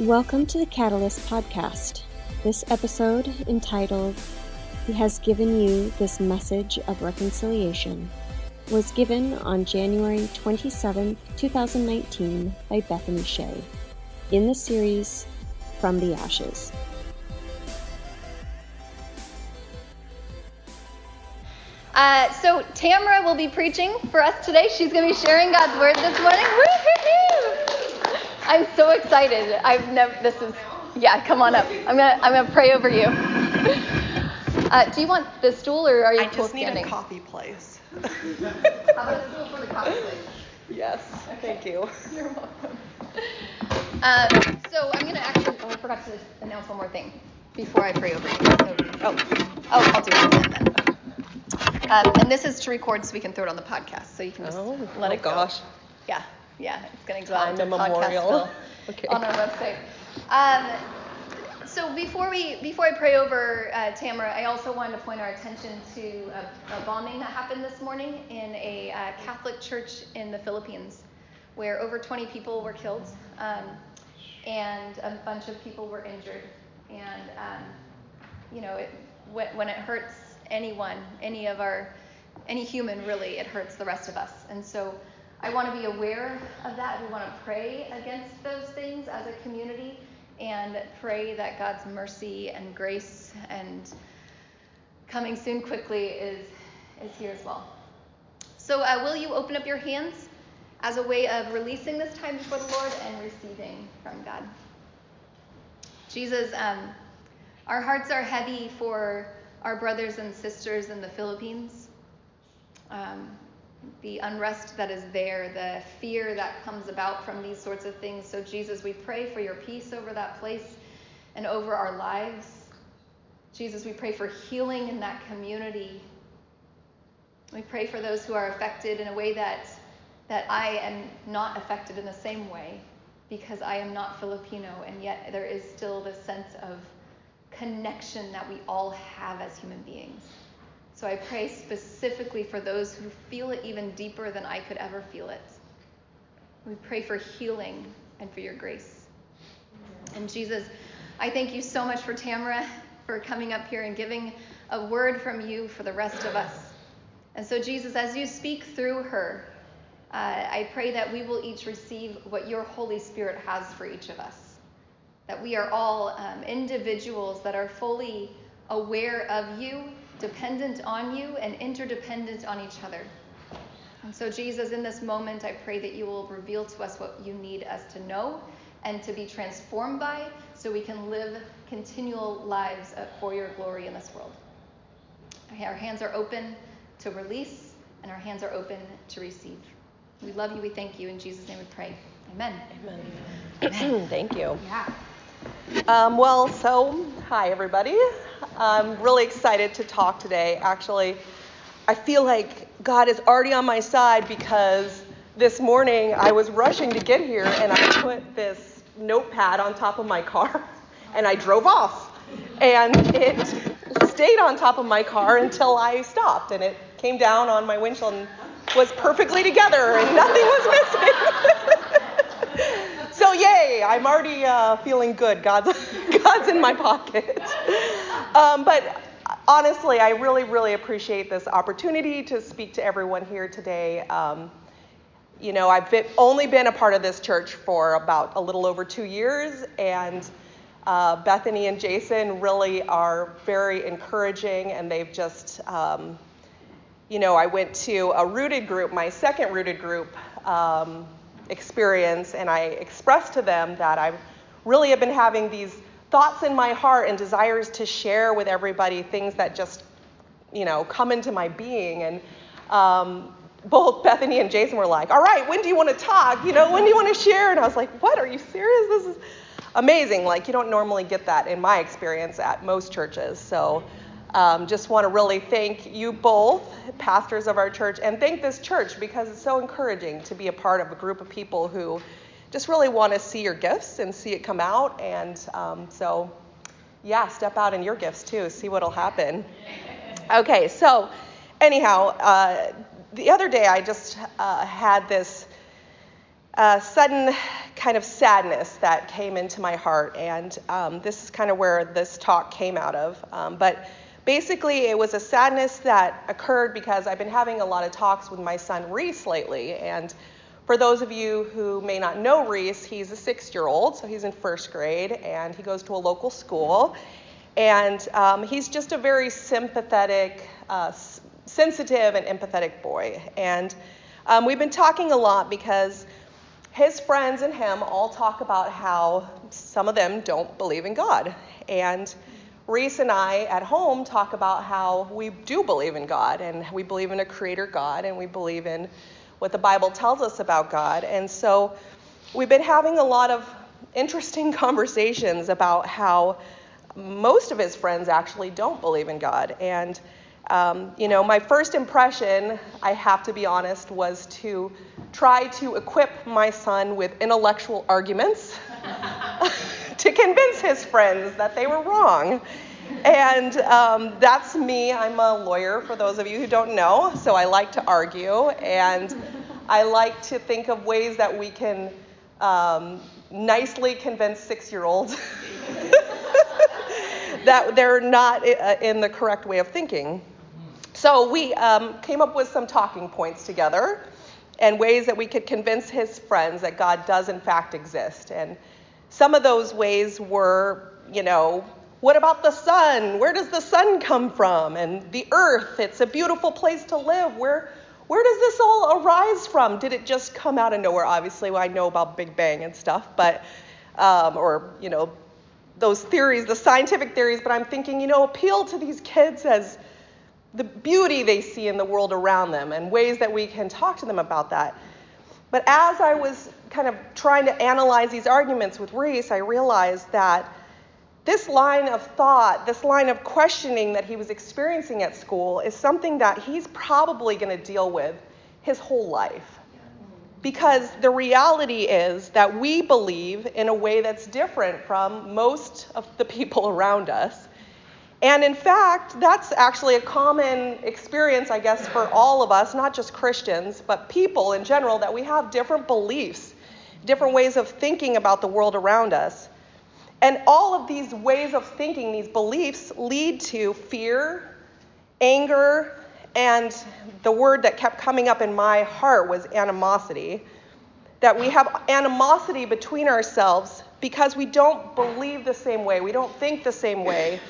Welcome to the Catalyst Podcast. This episode, entitled He Has Given You This Message of Reconciliation, was given on January 27, 2019, by Bethany Shea in the series From the Ashes. Uh, so Tamara will be preaching for us today. She's going to be sharing God's word this morning. Woo-hoo-hoo! I'm so excited. I've never. This is. Yeah, come on up. I'm gonna. I'm gonna pray over you. Uh, do you want the stool or are you I cool just need standing? a coffee place. How about a stool for the coffee, please? yes, thank you. You're welcome. Um, so I'm going to actually, oh, I forgot to announce one more thing before I pray over you. So, oh, oh, I'll do it then. Um, and this is to record so we can throw it on the podcast. So you can just Oh, let oh it go. gosh. Yeah, yeah, it's going to go out to immemorial. Podcastville Okay. on our website. Um, so before we before I pray over uh, Tamara, I also wanted to point our attention to a, a bombing that happened this morning in a uh, Catholic church in the Philippines, where over 20 people were killed um, and a bunch of people were injured. And um, you know, it, when, when it hurts anyone, any of our, any human really, it hurts the rest of us. And so I want to be aware of that. We want to pray against those things as a community and pray that God's mercy and grace and coming soon quickly is, is here as well. So, uh, will you open up your hands as a way of releasing this time before the Lord and receiving from God? Jesus, um, our hearts are heavy for our brothers and sisters in the Philippines. Um, the unrest that is there, the fear that comes about from these sorts of things. So, Jesus, we pray for your peace over that place and over our lives. Jesus, we pray for healing in that community. We pray for those who are affected in a way that, that I am not affected in the same way because I am not Filipino, and yet there is still this sense of connection that we all have as human beings. So I pray specifically for those who feel it even deeper than I could ever feel it. We pray for healing and for your grace. And Jesus, I thank you so much for Tamara for coming up here and giving a word from you for the rest of us. And so, Jesus, as you speak through her, uh, I pray that we will each receive what your Holy Spirit has for each of us. That we are all um, individuals that are fully aware of you, dependent on you, and interdependent on each other. And so, Jesus, in this moment, I pray that you will reveal to us what you need us to know and to be transformed by so we can live continual lives for your glory in this world. Our hands are open to release, and our hands are open to receive. We love you. We thank you. In Jesus' name we pray. Amen. Amen. Thank you. Yeah. Um, well, so hi everybody. I'm really excited to talk today. Actually, I feel like God is already on my side because this morning I was rushing to get here and I put this notepad on top of my car and I drove off. And it stayed on top of my car until I stopped and it came down on my windshield and was perfectly together and nothing was missing. I'm already uh, feeling good. God's, God's in my pocket. Um, but honestly, I really, really appreciate this opportunity to speak to everyone here today. Um, you know, I've been, only been a part of this church for about a little over two years, and uh, Bethany and Jason really are very encouraging, and they've just, um, you know, I went to a rooted group, my second rooted group um, experience, and I expressed to them that I really have been having these thoughts in my heart and desires to share with everybody things that just, you know, come into my being. And um, both Bethany and Jason were like, all right, when do you want to talk? You know, when do you want to share? And I was like, what? Are you serious? This is amazing. Like, you don't normally get that in my experience at most churches. So, um, just want to really thank you both, pastors of our church, and thank this church because it's so encouraging to be a part of a group of people who just really want to see your gifts and see it come out. And um, so, yeah, step out in your gifts too, see what'll happen. Okay, so anyhow, uh, the other day I just uh, had this uh, sudden kind of sadness that came into my heart, and um, this is kind of where this talk came out of. Um, but basically, it was a sadness that occurred because I've been having a lot of talks with my son Reese lately, and for those of you who may not know Reese, he's a six year old, so he's in first grade, and he goes to a local school. And um, he's just a very sympathetic, uh, sensitive, and empathetic boy. And um, we've been talking a lot because his friends and him all talk about how some of them don't believe in God. And Reese and I at home talk about how we do believe in God and we believe in a creator God and we believe in what the Bible tells us about God. And so we've been having a lot of interesting conversations about how most of his friends actually don't believe in God. And, um, you know, my first impression, I have to be honest, was to try to equip my son with intellectual arguments to convince his friends that they were wrong. And um, that's me. I'm a lawyer, for those of you who don't know. So I like to argue, and I like to think of ways that we can um, nicely convince six year olds that they're not uh, in the correct way of thinking. So we um, came up with some talking points together and ways that we could convince his friends that God does in fact exist. And some of those ways were, you know, what about the sun? Where does the sun come from? And the earth, it's a beautiful place to live. Where, where does this all arise from? Did it just come out of nowhere? Obviously, I know about Big Bang and stuff, but, um, or, you know, those theories, the scientific theories, but I'm thinking, you know, appeal to these kids as the beauty they see in the world around them and ways that we can talk to them about that. But as I was kind of trying to analyze these arguments with Reese, I realized that this line of thought, this line of questioning that he was experiencing at school is something that he's probably going to deal with his whole life. Because the reality is that we believe in a way that's different from most of the people around us. And in fact, that's actually a common experience, I guess, for all of us, not just Christians, but people in general, that we have different beliefs, different ways of thinking about the world around us. And all of these ways of thinking, these beliefs, lead to fear, anger, and the word that kept coming up in my heart was animosity. That we have animosity between ourselves because we don't believe the same way, we don't think the same way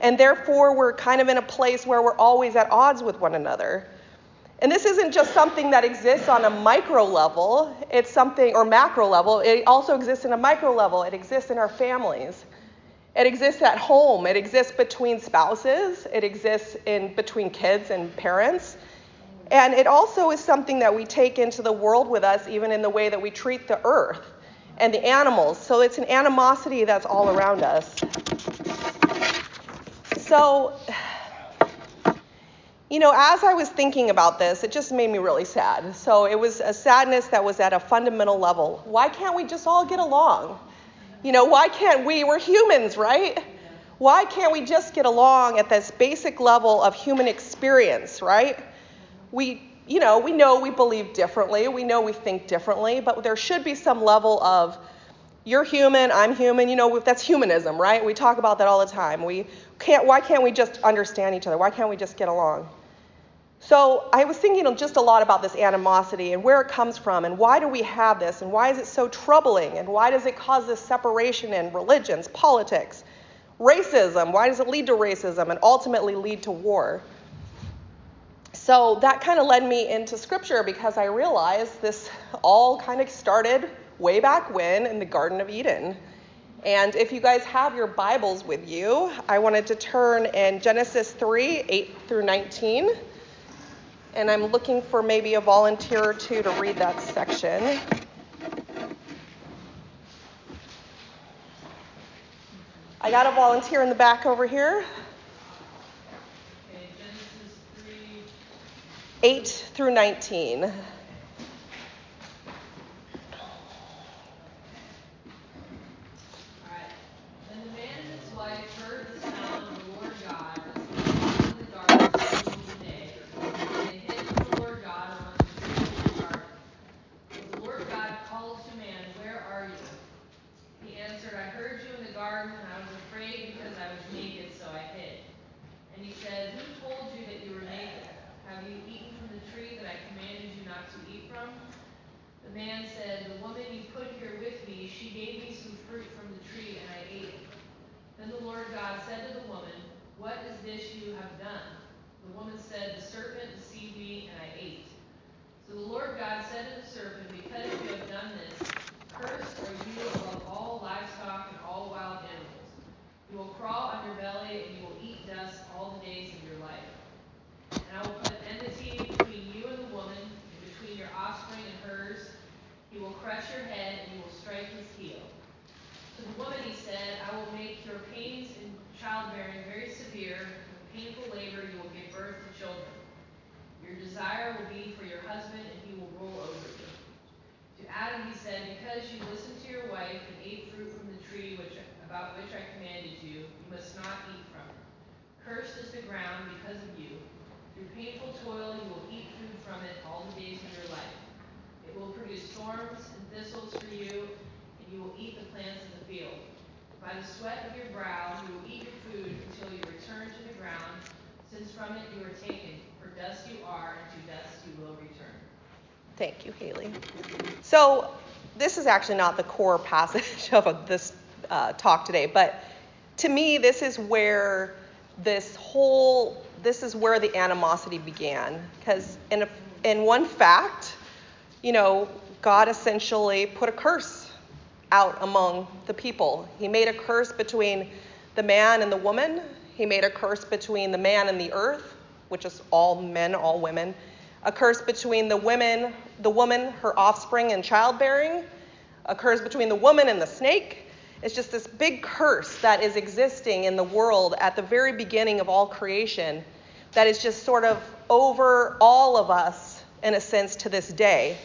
and therefore we're kind of in a place where we're always at odds with one another. And this isn't just something that exists on a micro level, it's something, or macro level, it also exists in a micro level. It exists in our families. It exists at home. It exists between spouses. It exists in between kids and parents. And it also is something that we take into the world with us, even in the way that we treat the earth and the animals. So it's an animosity that's all around us. So, you know, as I was thinking about this, it just made me really sad. So it was a sadness that was at a fundamental level. Why can't we just all get along? You know, why can't we? We're humans, right? Why can't we just get along at this basic level of human experience, right? We, you know, we know we believe differently, we know we think differently, but there should be some level of you're human, I'm human. You know, that's humanism, right? We talk about that all the time. We can't, why can't we just understand each other? Why can't we just get along? So I was thinking just a lot about this animosity and where it comes from and why do we have this and why is it so troubling and why does it cause this separation in religions, politics, racism? Why does it lead to racism and ultimately lead to war? So that kind of led me into scripture because I realized this all kind of started way back when in the Garden of Eden. And if you guys have your Bibles with you, I wanted to turn in Genesis 3 8 through 19. And I'm looking for maybe a volunteer or two to read that section. I got a volunteer in the back over here. 8 through 19. So, this is actually not the core passage of this uh, talk today, but to me, this is where this whole this is where the animosity began. Because in a, in one fact, you know, God essentially put a curse out among the people. He made a curse between the man and the woman. He made a curse between the man and the earth, which is all men, all women. A curse between the women, the woman, her offspring, and childbearing. A curse between the woman and the snake. It's just this big curse that is existing in the world at the very beginning of all creation that is just sort of over all of us in a sense to this day.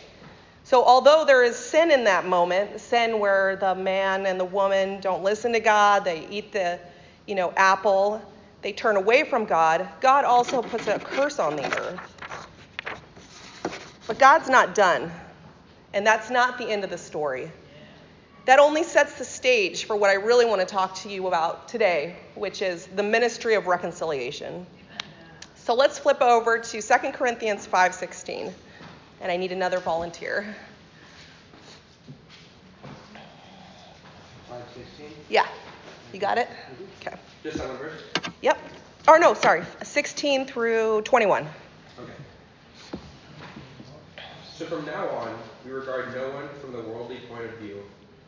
So, although there is sin in that moment, sin where the man and the woman don't listen to God, they eat the, you know, apple, they turn away from God, God also puts a curse on the earth. But God's not done. And that's not the end of the story. That only sets the stage for what I really want to talk to you about today, which is the ministry of reconciliation. So let's flip over to 2 Corinthians 5:16. And I need another volunteer. 516? Yeah. You got it? Mm-hmm. Okay. Just that one verse? Yep. Or no, sorry. 16 through 21. Okay. So from now on, we regard no one from the worldly point of view.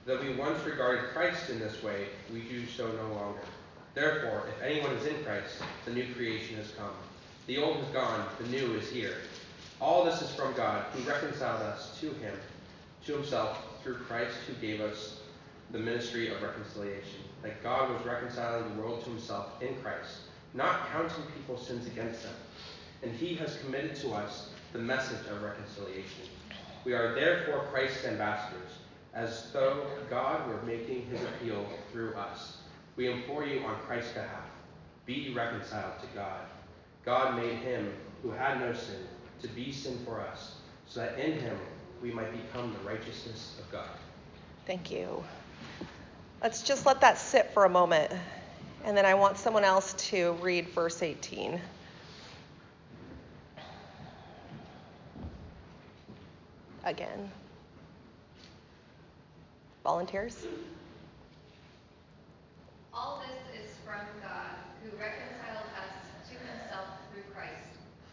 Though we once regarded Christ in this way, we do so no longer. Therefore, if anyone is in Christ, the new creation has come. The old has gone, the new is here. All this is from God, who reconciled us to him, to himself, through Christ, who gave us the ministry of reconciliation. That God was reconciling the world to himself in Christ, not counting people's sins against them. And he has committed to us the message of reconciliation. We are therefore Christ's ambassadors, as though God were making his appeal through us. We implore you on Christ's behalf be reconciled to God. God made him who had no sin to be sin for us, so that in him we might become the righteousness of God. Thank you. Let's just let that sit for a moment. And then I want someone else to read verse 18. Again. Volunteers? All this is from God, who reconciled us to himself through Christ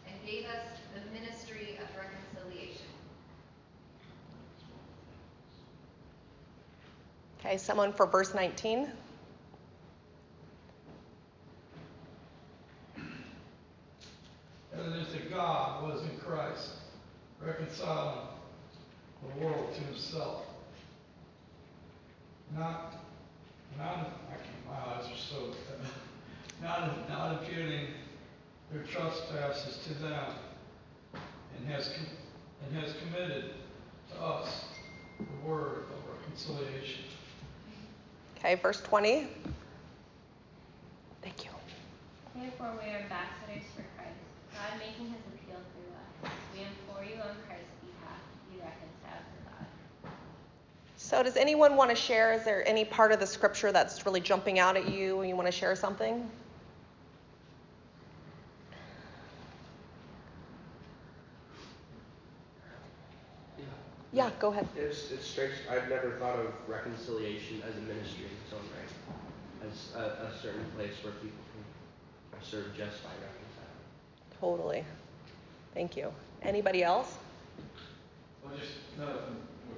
and gave us the ministry of reconciliation. Okay, someone for verse 19? And it is that God was in Christ, reconciling the world to himself. Not, not, I can't, my eyes are so, not, not imputing their trespasses to them, and has, com- and has committed to us the word of reconciliation. Okay, verse 20. Thank you. Therefore, we are ambassadors for Christ, God making his appeal through us. We implore you on Christ's behalf, be reconciled to God. So, does anyone want to share? Is there any part of the scripture that's really jumping out at you and you want to share something? Yeah, go ahead. It's, it's strange. I've never thought of reconciliation as a ministry in its own right, as a, a certain place where people can serve just by reconciling. Totally. Thank you. Anybody else? Well, just another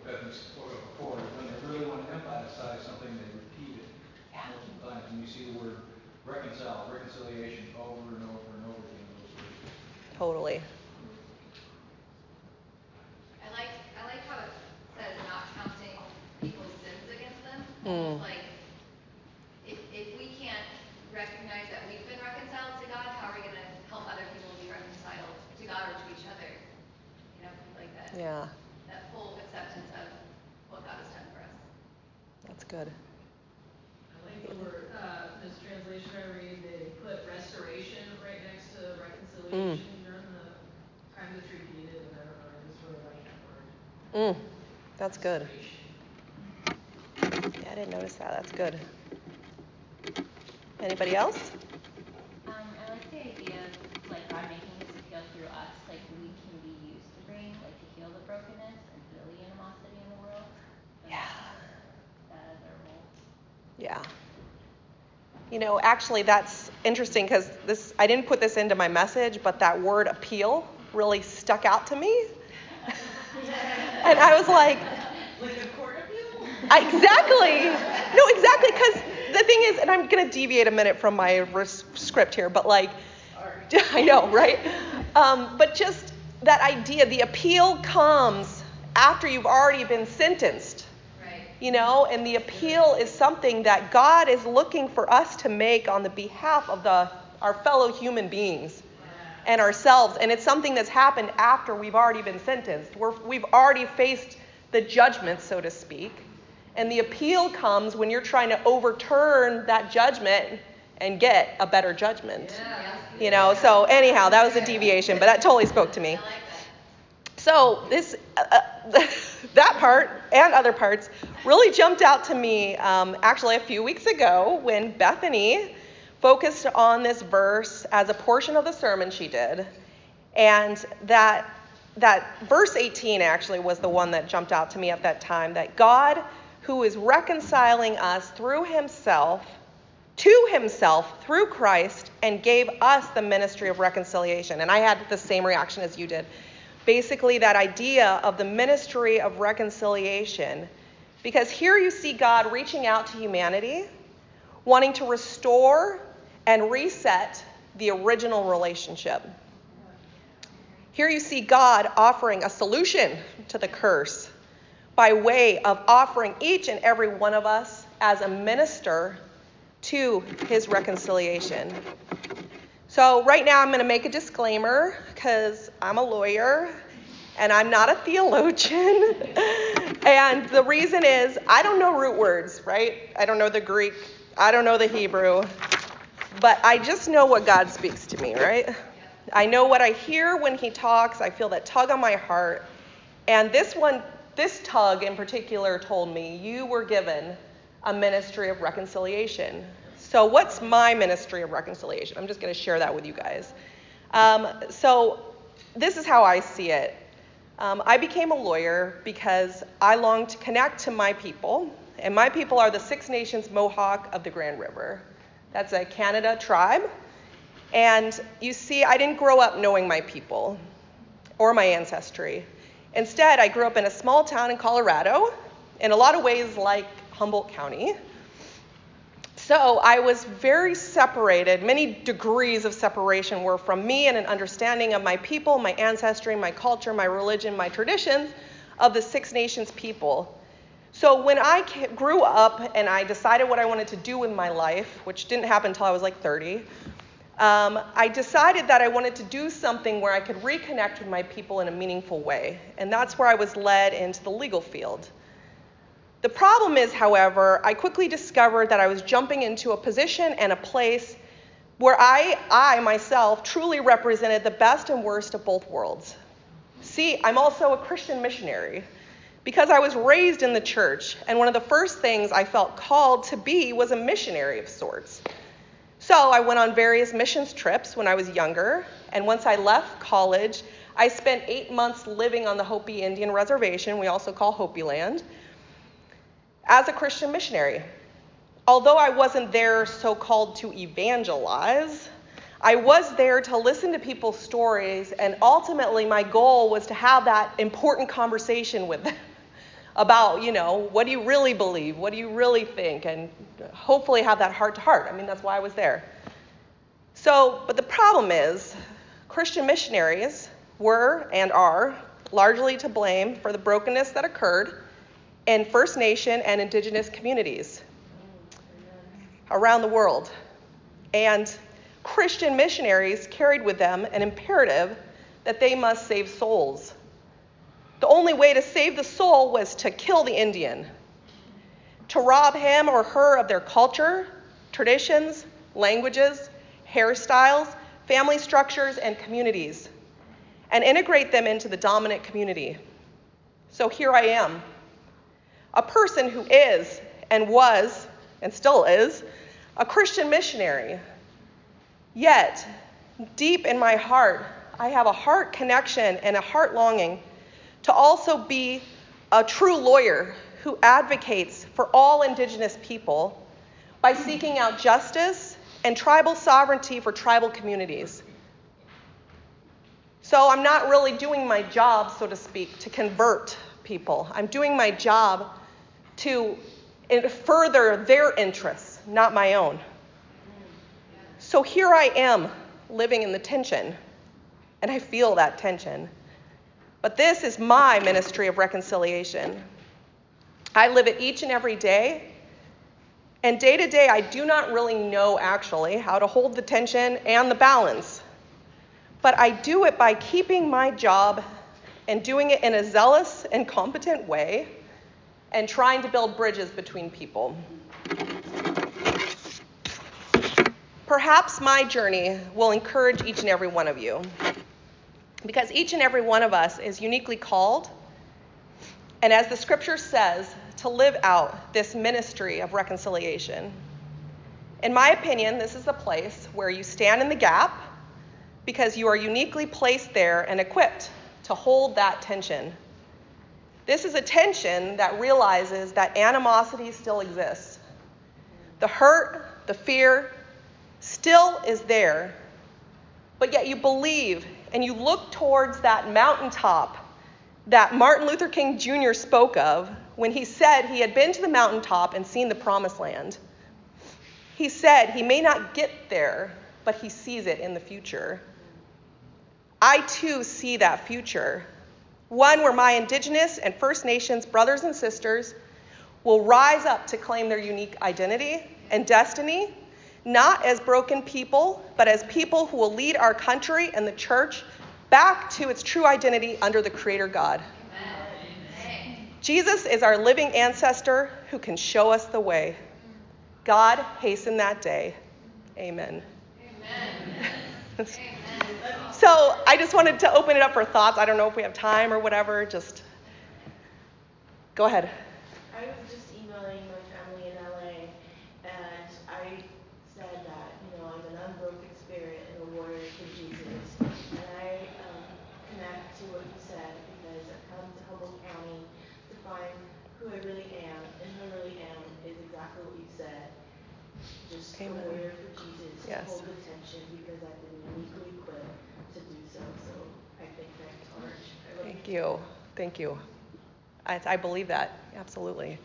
feminist before, when they really want to emphasize something, they repeat it multiple times. And you see the word reconcile, reconciliation over and over and over again. Totally. I like I like how it says not counting people's sins against them. Mm. Like if, if we can't recognize that we've been reconciled to God, how are we going to help other people be reconciled to God or to each other? You know, like that. Yeah. Good. I like the word, uh, this translation I read, they put restoration right next to reconciliation during the time that's repeated, and I don't know, I just really like that word. Mm, that's good. Yeah, I didn't notice that. That's good. Anybody else? Um, I like the idea of like God making his appeal through us, like we can be used to bring, like to heal the brokenness and heal the animosity in the world. And Yeah. That is our role. Yeah. You know, actually, that's interesting because this I didn't put this into my message, but that word appeal really stuck out to me. and I was like, Like a court appeal? I, exactly. No, exactly. Because the thing is, and I'm going to deviate a minute from my res- script here, but like, I know, right? Um, but just that idea, the appeal comes after you've already been sentenced. You know, and the appeal is something that God is looking for us to make on the behalf of the our fellow human beings and ourselves. And it's something that's happened after we've already been sentenced. We're, we've already faced the judgment, so to speak. And the appeal comes when you're trying to overturn that judgment and get a better judgment. You know, so anyhow, that was a deviation, but that totally spoke to me. So this, uh, uh, that part and other parts really jumped out to me um, actually a few weeks ago when Bethany focused on this verse as a portion of the sermon she did, and that that verse 18 actually was the one that jumped out to me at that time. That God, who is reconciling us through Himself to Himself through Christ, and gave us the ministry of reconciliation. And I had the same reaction as you did basically that idea of the ministry of reconciliation. Because here you see God reaching out to humanity, wanting to restore and reset the original relationship. Here you see God offering a solution to the curse by way of offering each and every one of us as a minister to his reconciliation. So, right now, I'm going to make a disclaimer because I'm a lawyer and I'm not a theologian. and the reason is I don't know root words, right? I don't know the Greek, I don't know the Hebrew, but I just know what God speaks to me, right? I know what I hear when He talks, I feel that tug on my heart. And this one, this tug in particular, told me, You were given a ministry of reconciliation. So, what's my ministry of reconciliation? I'm just going to share that with you guys. Um, so, this is how I see it. Um, I became a lawyer because I longed to connect to my people, and my people are the Six Nations Mohawk of the Grand River. That's a Canada tribe. And you see, I didn't grow up knowing my people or my ancestry. Instead, I grew up in a small town in Colorado, in a lot of ways like Humboldt County. So I was very separated. Many degrees of separation were from me and an understanding of my people, my ancestry, my culture, my religion, my traditions of the Six Nations people. So when I grew up and I decided what I wanted to do with my life, which didn't happen until I was like 30, um, I decided that I wanted to do something where I could reconnect with my people in a meaningful way. And that's where I was led into the legal field. The problem is, however, I quickly discovered that I was jumping into a position and a place where I, I myself truly represented the best and worst of both worlds. See, I'm also a Christian missionary because I was raised in the church, and one of the first things I felt called to be was a missionary of sorts. So I went on various missions trips when I was younger, and once I left college, I spent eight months living on the Hopi Indian Reservation, we also call Hopi Land as a Christian missionary. Although I wasn't there so called to evangelize, I was there to listen to people's stories, and ultimately, my goal was to have that important conversation with them about, you know, what do you really believe? What do you really think? And hopefully have that heart to heart. I mean, that's why I was there. So, but the problem is, Christian missionaries were and are largely to blame for the brokenness that occurred in First Nation and Indigenous communities around the world. And Christian missionaries carried with them an imperative that they must save souls. The only way to save the soul was to kill the Indian. to rob him or her of their culture, traditions, languages, hairstyles, family structures, and communities, and integrate them into the dominant community. So here I am, a person who is and was and still is a Christian missionary. Yet, deep in my heart, I have a heart connection and a heart longing to also be a true lawyer who advocates for all Indigenous people by seeking out justice and tribal sovereignty for tribal communities. So I'm not really doing my job, so to speak, to convert people. I'm doing my job to further their interests, not my own. So here I am living in the tension, and I feel that tension. But this is my ministry of reconciliation. I live it each and every day. And day to day, I do not really know actually how to hold the tension and the balance. But I do it by keeping my job and doing it in a zealous and competent way and trying to build bridges between people. Perhaps my journey will encourage each and every one of you because each and every one of us is uniquely called, and as the scripture says, to live out this ministry of reconciliation. In my opinion, this is the place where you stand in the gap because you are uniquely placed there and equipped to hold that tension. This is a tension that realizes that animosity still exists. The hurt, the fear, still is there, but yet you believe and you look towards that mountaintop that Martin Luther King Jr. spoke of when he said he had been to the mountaintop and seen the promised land. He said he may not get there, but he sees it in the future. I too see that future, one where my Indigenous and First Nations brothers and sisters will rise up to claim their unique identity and destiny not as broken people, but as people who will lead our country and the church back to its true identity under the Creator God. Amen. Jesus is our living ancestor who can show us the way. God, hasten that day. Amen. Amen. so I just wanted to open it up for thoughts. I don't know if we have time or whatever. Just go ahead. Amen. aware for Jesus yes. to hold attention because I've been uniquely equipped to do so. So I think that's hard. Thank you. Thank you. I, I believe that. Absolutely.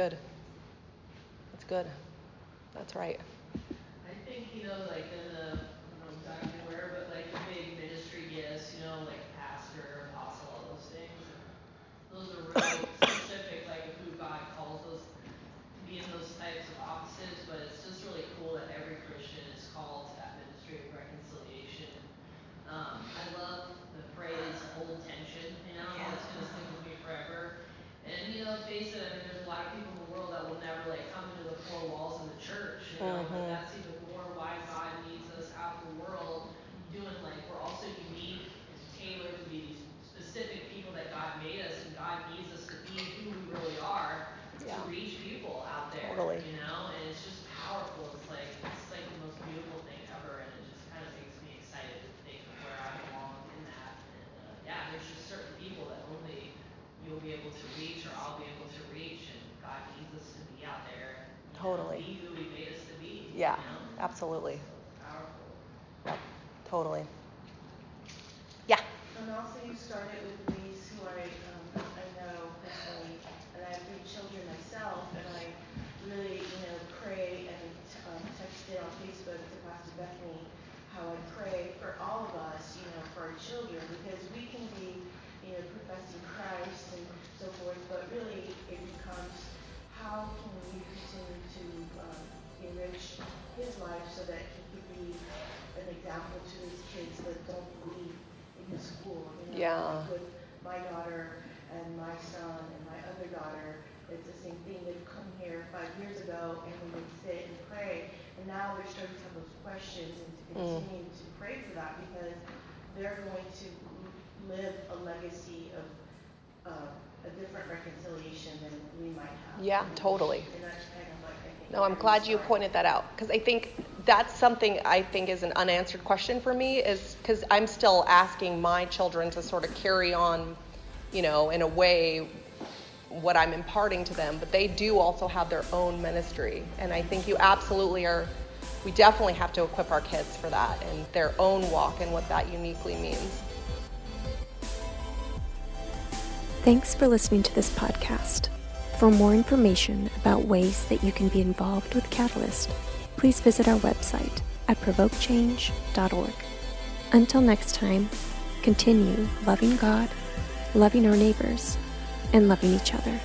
good. That's good. That's right. I think, you know, like in the, I don't know exactly where, but like the big ministry gifts, you know, like pastor, apostle, all those things. Those are really specific, like who God calls those to be in those types of offices, but it's just really cool that every Christian is called to that ministry of reconciliation. Um, I love the phrase old tension, you know, yeah. that's going to stick with me forever. And, you know, face it, never like come to the four walls of the church. You know, mm-hmm. Absolutely. powerful. Yep, totally. Yeah. And also you started with Louise, who I, um, I know personally, and I have three children myself, and I really, you know, pray and, um, texted on Facebook to Pastor Bethany, how I pray for all of us, you know, for our children, because we can be, you know, professing Christ and so forth, but really it becomes, how can we continue to, um, enrich his life so that he could be an example to his kids that don't believe in his school, you know? Yeah. With my daughter and my son and my other daughter, it's the same thing, they've come here five years ago and we would sit and pray, and now they're starting to have those questions and to Mm. continue to pray for that because they're going to live a legacy of, uh, a different reconciliation than we might have. Yeah, totally. And that's kind of like, I think. No, I'm glad you pointed that out because I think that's something I think is an unanswered question for me is because I'm still asking my children to sort of carry on, you know, in a way what I'm imparting to them, but they do also have their own ministry. And I think you absolutely are, we definitely have to equip our kids for that and their own walk and what that uniquely means. Thanks for listening to this podcast. For more information about ways that you can be involved with Catalyst, please visit our website at provokechange.org. Until next time, continue loving God, loving our neighbors, and loving each other.